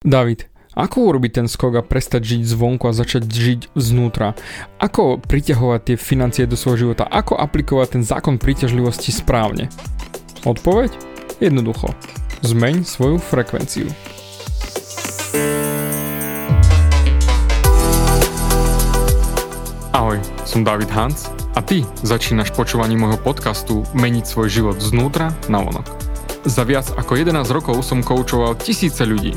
David, ako urobiť ten skok a prestať žiť zvonku a začať žiť znútra? Ako priťahovať tie financie do svojho života? Ako aplikovať ten zákon príťažlivosti správne? Odpoveď? Jednoducho. Zmeň svoju frekvenciu. Ahoj, som David Hans a ty začínaš počúvaním môjho podcastu Meniť svoj život znútra na vonok. Za viac ako 11 rokov som koučoval tisíce ľudí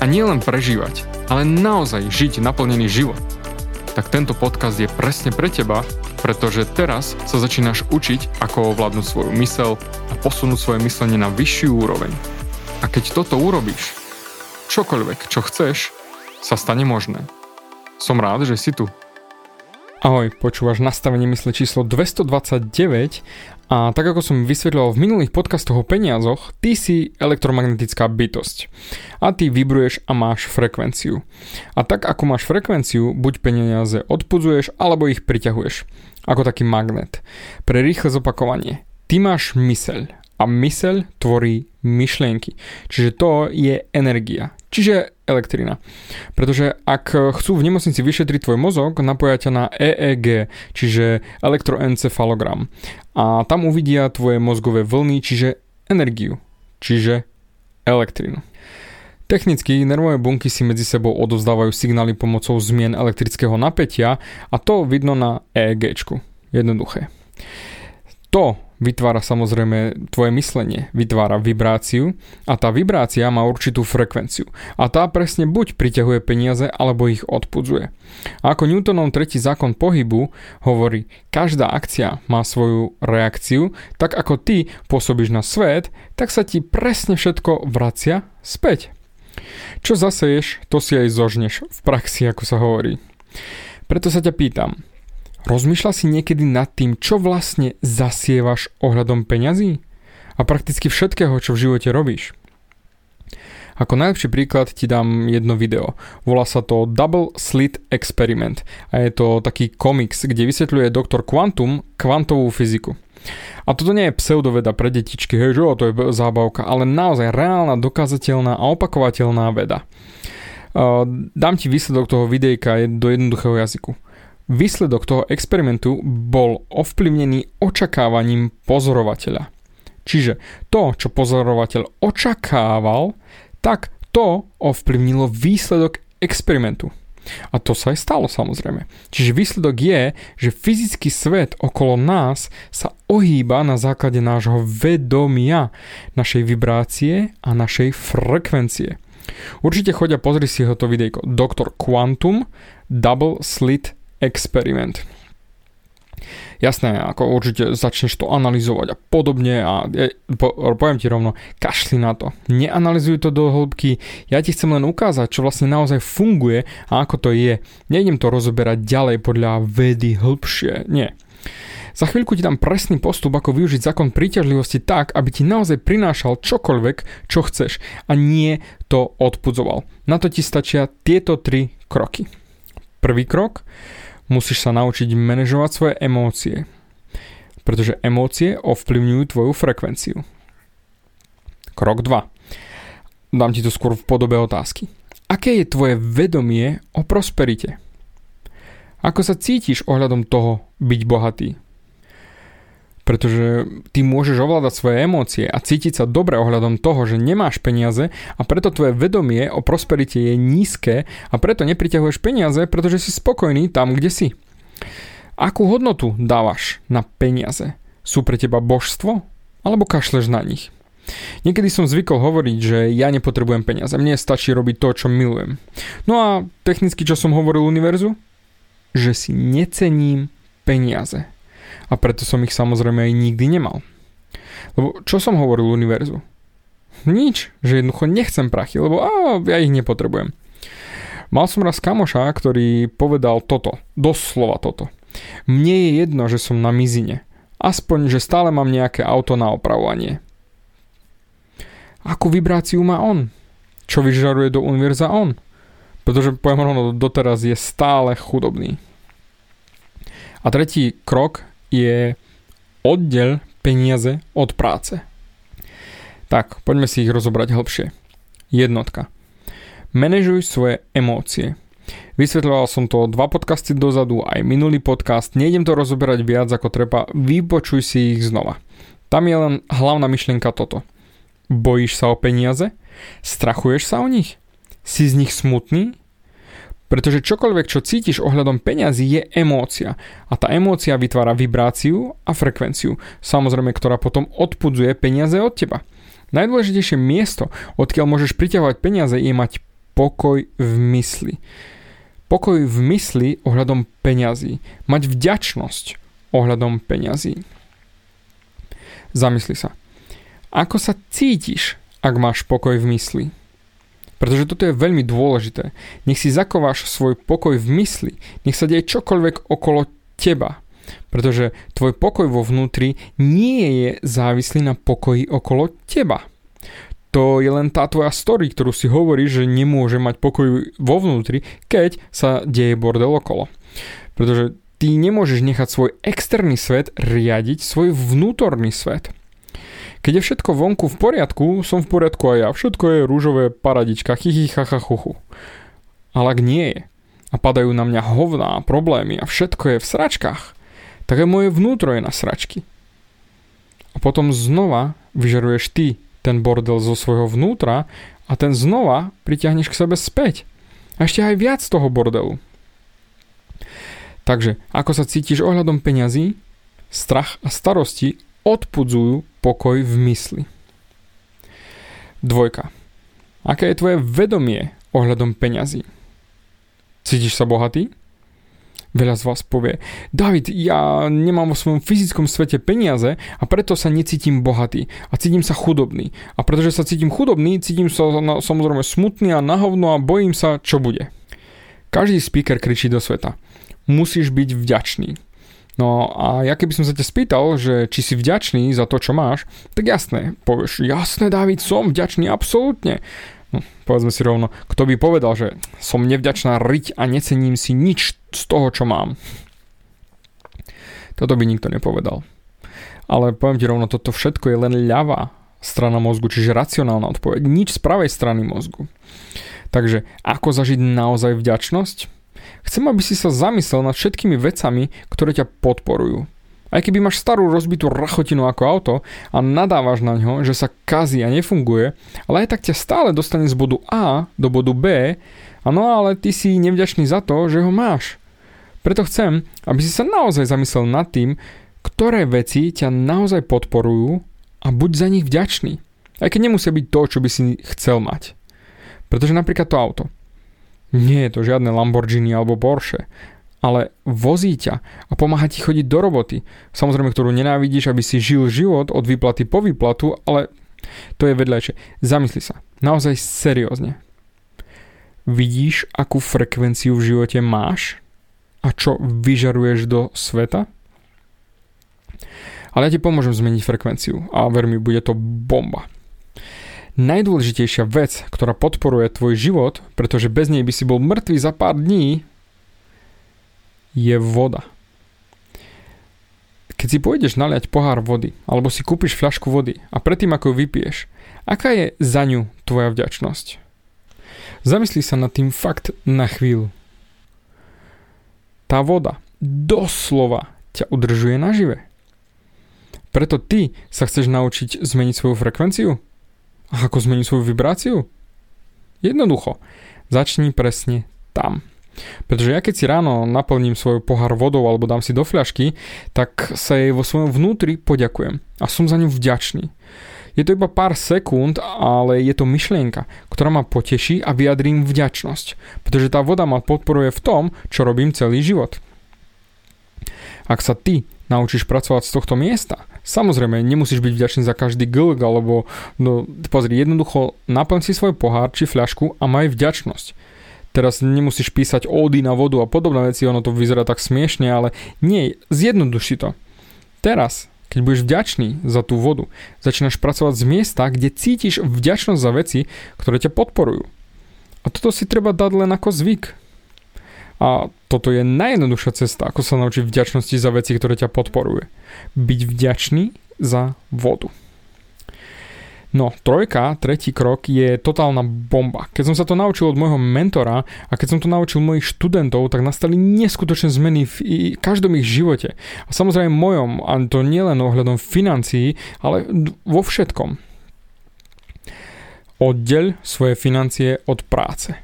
a nielen prežívať, ale naozaj žiť naplnený život, tak tento podcast je presne pre teba, pretože teraz sa začínaš učiť, ako ovládnuť svoju mysel a posunúť svoje myslenie na vyššiu úroveň. A keď toto urobíš, čokoľvek, čo chceš, sa stane možné. Som rád, že si tu. Ahoj, počúvaš nastavenie mysle číslo 229 a tak ako som vysvetľoval v minulých podcastoch o peniazoch, ty si elektromagnetická bytosť a ty vibruješ a máš frekvenciu. A tak ako máš frekvenciu, buď peniaze odpudzuješ alebo ich priťahuješ, ako taký magnet. Pre rýchle zopakovanie, ty máš myseľ a myseľ tvorí myšlienky, čiže to je energia. Čiže elektrina. Pretože ak chcú v nemocnici vyšetriť tvoj mozog, napoja ťa na EEG, čiže elektroencefalogram. A tam uvidia tvoje mozgové vlny, čiže energiu, čiže elektrinu. Technicky nervové bunky si medzi sebou odovzdávajú signály pomocou zmien elektrického napätia a to vidno na EEG. Jednoduché. To, vytvára samozrejme tvoje myslenie, vytvára vibráciu a tá vibrácia má určitú frekvenciu a tá presne buď priťahuje peniaze alebo ich odpudzuje. A ako Newtonov tretí zákon pohybu hovorí, každá akcia má svoju reakciu, tak ako ty pôsobíš na svet, tak sa ti presne všetko vracia späť. Čo zaseješ, to si aj zožneš v praxi, ako sa hovorí. Preto sa ťa pýtam, Rozmýšľal si niekedy nad tým, čo vlastne zasievaš ohľadom peňazí? A prakticky všetkého, čo v živote robíš. Ako najlepší príklad ti dám jedno video. Volá sa to Double Slit Experiment a je to taký komiks, kde vysvetľuje doktor Quantum kvantovú fyziku. A toto nie je pseudoveda pre detičky, hej, že to je zábavka, ale naozaj reálna, dokázateľná a opakovateľná veda. Uh, dám ti výsledok toho videjka do jednoduchého jazyku. Výsledok toho experimentu bol ovplyvnený očakávaním pozorovateľa. Čiže to, čo pozorovateľ očakával, tak to ovplyvnilo výsledok experimentu. A to sa aj stalo samozrejme. Čiže výsledok je, že fyzický svet okolo nás sa ohýba na základe nášho vedomia, našej vibrácie a našej frekvencie. Určite chodia pozri si ho to videjko. Doktor Quantum Double Slit experiment. Jasné, ako určite začneš to analyzovať a podobne a je, po, poviem ti rovno, kašli na to. Neanalizuj to do hĺbky, ja ti chcem len ukázať, čo vlastne naozaj funguje a ako to je. Nejdem to rozoberať ďalej podľa vedy hĺbšie, nie. Za chvíľku ti dám presný postup, ako využiť zákon príťažlivosti tak, aby ti naozaj prinášal čokoľvek, čo chceš a nie to odpudzoval. Na to ti stačia tieto tri kroky. Prvý krok, musíš sa naučiť manažovať svoje emócie, pretože emócie ovplyvňujú tvoju frekvenciu. Krok 2. Dám ti to skôr v podobe otázky. Aké je tvoje vedomie o prosperite? Ako sa cítiš ohľadom toho byť bohatý? Pretože ty môžeš ovládať svoje emócie a cítiť sa dobre ohľadom toho, že nemáš peniaze a preto tvoje vedomie o prosperite je nízke a preto nepriťahuješ peniaze, pretože si spokojný tam, kde si. Akú hodnotu dávaš na peniaze? Sú pre teba božstvo? Alebo kašleš na nich? Niekedy som zvykol hovoriť, že ja nepotrebujem peniaze, mne stačí robiť to, čo milujem. No a technicky, čo som hovoril univerzu? Že si necením peniaze a preto som ich samozrejme aj nikdy nemal. Lebo čo som hovoril univerzu? Nič, že jednoducho nechcem prachy, lebo á, ja ich nepotrebujem. Mal som raz kamoša, ktorý povedal toto, doslova toto. Mne je jedno, že som na mizine. Aspoň, že stále mám nejaké auto na opravovanie. Akú vibráciu má on? Čo vyžaruje do univerza on? Pretože poviem rovno, doteraz je stále chudobný. A tretí krok je oddel peniaze od práce. Tak, poďme si ich rozobrať hlbšie. Jednotka. Manežuj svoje emócie. Vysvetľoval som to dva podcasty dozadu, aj minulý podcast, nejdem to rozoberať viac ako treba, vypočuj si ich znova. Tam je len hlavná myšlienka toto. Bojíš sa o peniaze? Strachuješ sa o nich? Si z nich smutný? Pretože čokoľvek, čo cítiš ohľadom peňazí, je emócia. A tá emócia vytvára vibráciu a frekvenciu, samozrejme, ktorá potom odpudzuje peniaze od teba. Najdôležitejšie miesto, odkiaľ môžeš priťahovať peniaze, je mať pokoj v mysli. Pokoj v mysli ohľadom peňazí. Mať vďačnosť ohľadom peňazí. Zamysli sa. Ako sa cítiš, ak máš pokoj v mysli? Pretože toto je veľmi dôležité. Nech si zakováš svoj pokoj v mysli. Nech sa deje čokoľvek okolo teba. Pretože tvoj pokoj vo vnútri nie je závislý na pokoji okolo teba. To je len tá tvoja story, ktorú si hovoríš, že nemôže mať pokoj vo vnútri, keď sa deje bordel okolo. Pretože ty nemôžeš nechať svoj externý svet riadiť svoj vnútorný svet. Keď je všetko vonku v poriadku, som v poriadku aj ja. Všetko je rúžové paradička, chichi, chacha, chuchu. Ale ak nie je a padajú na mňa hovná, problémy a všetko je v sračkách, tak aj moje vnútro je na sračky. A potom znova vyžaruješ ty ten bordel zo svojho vnútra a ten znova priťahneš k sebe späť. A ešte aj viac toho bordelu. Takže, ako sa cítiš ohľadom peňazí, strach a starosti odpudzujú pokoj v mysli. Dvojka. Aké je tvoje vedomie ohľadom peňazí? Cítiš sa bohatý? Veľa z vás povie, David, ja nemám vo svojom fyzickom svete peniaze a preto sa necítim bohatý a cítim sa chudobný. A pretože sa cítim chudobný, cítim sa samozrejme smutný a nahovno a bojím sa, čo bude. Každý speaker kričí do sveta. Musíš byť vďačný. No a ja keby som sa ťa spýtal, že či si vďačný za to, čo máš, tak jasné, povieš, jasné, David, som vďačný, absolútne. No, povedzme si rovno, kto by povedal, že som nevďačná riť a necením si nič z toho, čo mám. Toto by nikto nepovedal. Ale poviem ti rovno, toto všetko je len ľavá strana mozgu, čiže racionálna odpoveď. Nič z pravej strany mozgu. Takže ako zažiť naozaj vďačnosť? Chcem, aby si sa zamyslel nad všetkými vecami, ktoré ťa podporujú. Aj keby máš starú rozbitú rachotinu ako auto a nadávaš na ňo, že sa kazí a nefunguje, ale aj tak ťa stále dostane z bodu A do bodu B, no ale ty si nevďačný za to, že ho máš. Preto chcem, aby si sa naozaj zamyslel nad tým, ktoré veci ťa naozaj podporujú a buď za nich vďačný. Aj keď nemusia byť to, čo by si chcel mať. Pretože napríklad to auto. Nie je to žiadne Lamborghini alebo Porsche, ale vozí ťa a pomáha ti chodiť do roboty. Samozrejme, ktorú nenávidíš, aby si žil život od výplaty po výplatu, ale to je vedľajšie. Zamysli sa. Naozaj seriózne. Vidíš, akú frekvenciu v živote máš a čo vyžaruješ do sveta? Ale ja ti pomôžem zmeniť frekvenciu a ver mi, bude to bomba najdôležitejšia vec, ktorá podporuje tvoj život, pretože bez nej by si bol mŕtvý za pár dní, je voda. Keď si pôjdeš naliať pohár vody, alebo si kúpiš fľašku vody a predtým ako ju vypiješ, aká je za ňu tvoja vďačnosť? Zamyslí sa nad tým fakt na chvíľu. Tá voda doslova ťa udržuje nažive. Preto ty sa chceš naučiť zmeniť svoju frekvenciu? A ako zmeniť svoju vibráciu? Jednoducho. Začni presne tam. Pretože ja keď si ráno naplním svoj pohár vodou alebo dám si do fľašky, tak sa jej vo svojom vnútri poďakujem a som za ňu vďačný. Je to iba pár sekúnd, ale je to myšlienka, ktorá ma poteší a vyjadrím vďačnosť, pretože tá voda ma podporuje v tom, čo robím celý život. Ak sa ty naučíš pracovať z tohto miesta, Samozrejme, nemusíš byť vďačný za každý glg, alebo no, pozri, jednoducho naplň si svoj pohár či fľašku a maj vďačnosť. Teraz nemusíš písať ódy na vodu a podobné veci, ono to vyzerá tak smiešne, ale nie, zjednoduši to. Teraz, keď budeš vďačný za tú vodu, začínaš pracovať z miesta, kde cítiš vďačnosť za veci, ktoré ťa podporujú. A toto si treba dať len ako zvyk. A toto je najjednoduchšia cesta, ako sa naučiť vďačnosti za veci, ktoré ťa podporuje. Byť vďačný za vodu. No, trojka, tretí krok je totálna bomba. Keď som sa to naučil od môjho mentora a keď som to naučil mojich študentov, tak nastali neskutočné zmeny v každom ich živote. A samozrejme mojom, a to nielen ohľadom financií, ale vo všetkom. Oddeľ svoje financie od práce.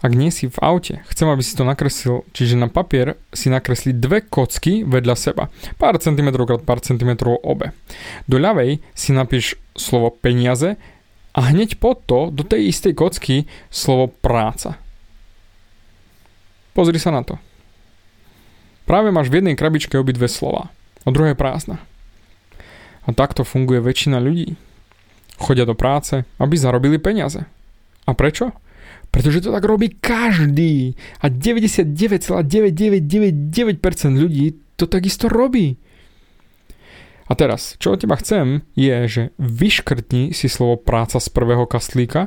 Ak nie si v aute, chcem, aby si to nakreslil, čiže na papier si nakresli dve kocky vedľa seba. Pár centimetrov krát pár centimetrov obe. Do ľavej si napíš slovo peniaze a hneď pod to, do tej istej kocky, slovo práca. Pozri sa na to. Práve máš v jednej krabičke obidve slova. A druhé prázdna. A takto funguje väčšina ľudí. Chodia do práce, aby zarobili peniaze. A prečo? Pretože to tak robí každý. A 99,9999% ľudí to takisto robí. A teraz, čo od teba chcem, je, že vyškrtni si slovo práca z prvého kastlíka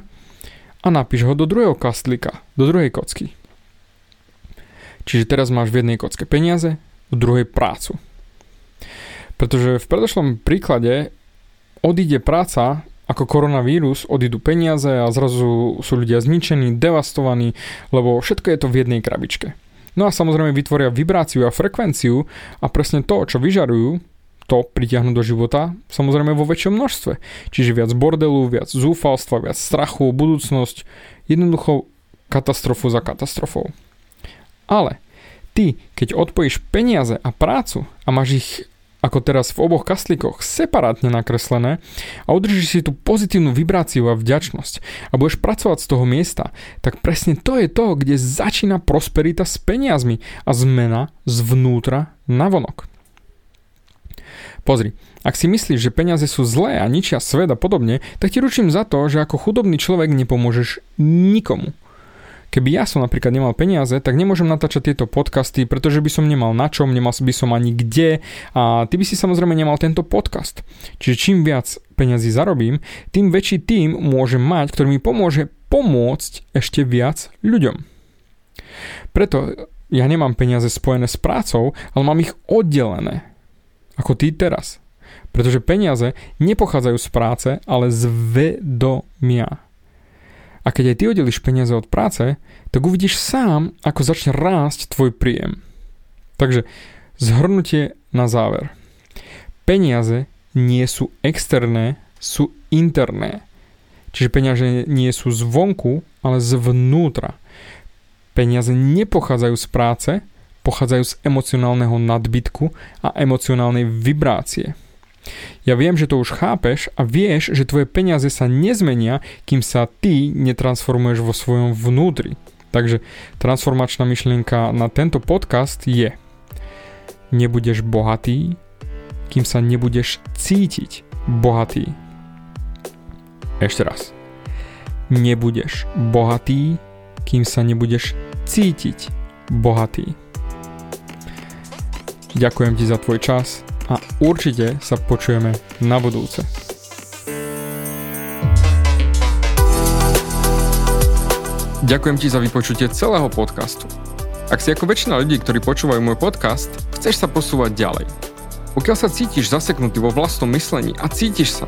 a napíš ho do druhého kastlíka, do druhej kocky. Čiže teraz máš v jednej kocke peniaze, v druhej prácu. Pretože v predošlom príklade odíde práca ako koronavírus odídu peniaze a zrazu sú ľudia zničení, devastovaní, lebo všetko je to v jednej krabičke. No a samozrejme vytvoria vibráciu a frekvenciu a presne to, čo vyžarujú, to pritiahnu do života samozrejme vo väčšom množstve. Čiže viac bordelu, viac zúfalstva, viac strachu, budúcnosť, jednoducho katastrofu za katastrofou. Ale ty, keď odpojíš peniaze a prácu a máš ich ako teraz v oboch kastlíkoch, separátne nakreslené a udržíš si tú pozitívnu vibráciu a vďačnosť a budeš pracovať z toho miesta, tak presne to je to, kde začína prosperita s peniazmi a zmena zvnútra na vonok. Pozri, ak si myslíš, že peniaze sú zlé a ničia svet a podobne, tak ti ručím za to, že ako chudobný človek nepomôžeš nikomu. Keby ja som napríklad nemal peniaze, tak nemôžem natáčať tieto podcasty, pretože by som nemal na čom, nemal by som ani kde a ty by si samozrejme nemal tento podcast. Čiže čím viac peniazy zarobím, tým väčší tým môžem mať, ktorý mi pomôže pomôcť ešte viac ľuďom. Preto ja nemám peniaze spojené s prácou, ale mám ich oddelené. Ako ty teraz. Pretože peniaze nepochádzajú z práce, ale z vedomia. A keď aj ty oddeliš peniaze od práce, tak uvidíš sám, ako začne rásť tvoj príjem. Takže zhrnutie na záver. Peniaze nie sú externé, sú interné. Čiže peniaze nie sú zvonku, ale zvnútra. Peniaze nepochádzajú z práce, pochádzajú z emocionálneho nadbytku a emocionálnej vibrácie. Ja viem, že to už chápeš a vieš, že tvoje peniaze sa nezmenia, kým sa ty netransformuješ vo svojom vnútri. Takže transformačná myšlienka na tento podcast je Nebudeš bohatý, kým sa nebudeš cítiť bohatý. Ešte raz. Nebudeš bohatý, kým sa nebudeš cítiť bohatý. Ďakujem ti za tvoj čas a určite sa počujeme na budúce. Ďakujem ti za vypočutie celého podcastu. Ak si ako väčšina ľudí, ktorí počúvajú môj podcast, chceš sa posúvať ďalej. Pokiaľ sa cítiš zaseknutý vo vlastnom myslení a cítiš sa,